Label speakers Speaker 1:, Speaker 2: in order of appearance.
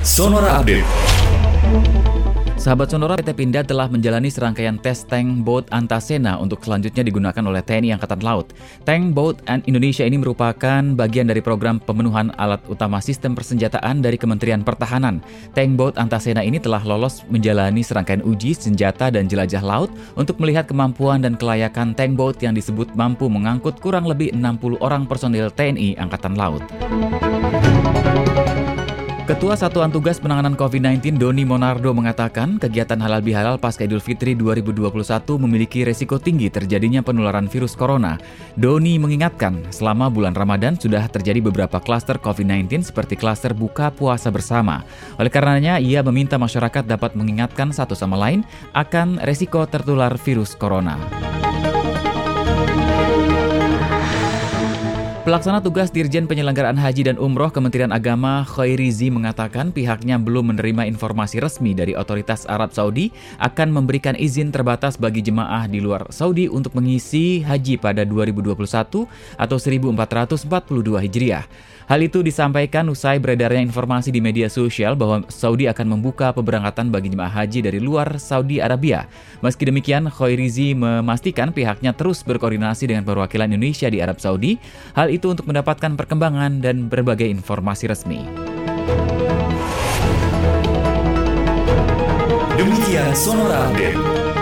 Speaker 1: Sonora Update.
Speaker 2: Sahabat Sonora PT Pindad telah menjalani serangkaian tes tank boat Antasena untuk selanjutnya digunakan oleh TNI Angkatan Laut. Tank boat Indonesia ini merupakan bagian dari program pemenuhan alat utama sistem persenjataan dari Kementerian Pertahanan. Tank boat Antasena ini telah lolos menjalani serangkaian uji senjata dan jelajah laut untuk melihat kemampuan dan kelayakan tank boat yang disebut mampu mengangkut kurang lebih 60 orang personil TNI Angkatan Laut. Ketua Satuan Tugas Penanganan COVID-19 Doni Monardo mengatakan kegiatan halal bihalal pasca Idul Fitri 2021 memiliki resiko tinggi terjadinya penularan virus corona. Doni mengingatkan, selama bulan Ramadan sudah terjadi beberapa klaster COVID-19 seperti klaster buka puasa bersama. Oleh karenanya, ia meminta masyarakat dapat mengingatkan satu sama lain akan resiko tertular virus corona. Pelaksana tugas Dirjen Penyelenggaraan Haji dan Umroh Kementerian Agama Khairizi mengatakan pihaknya belum menerima informasi resmi dari otoritas Arab Saudi akan memberikan izin terbatas bagi jemaah di luar Saudi untuk mengisi haji pada 2021 atau 1442 Hijriah. Hal itu disampaikan usai beredarnya informasi di media sosial bahwa Saudi akan membuka pemberangkatan bagi jemaah haji dari luar Saudi Arabia. Meski demikian, Khairizi memastikan pihaknya terus berkoordinasi dengan perwakilan Indonesia di Arab Saudi, hal itu untuk mendapatkan perkembangan dan berbagai informasi resmi.
Speaker 1: Demikian Sonora Update.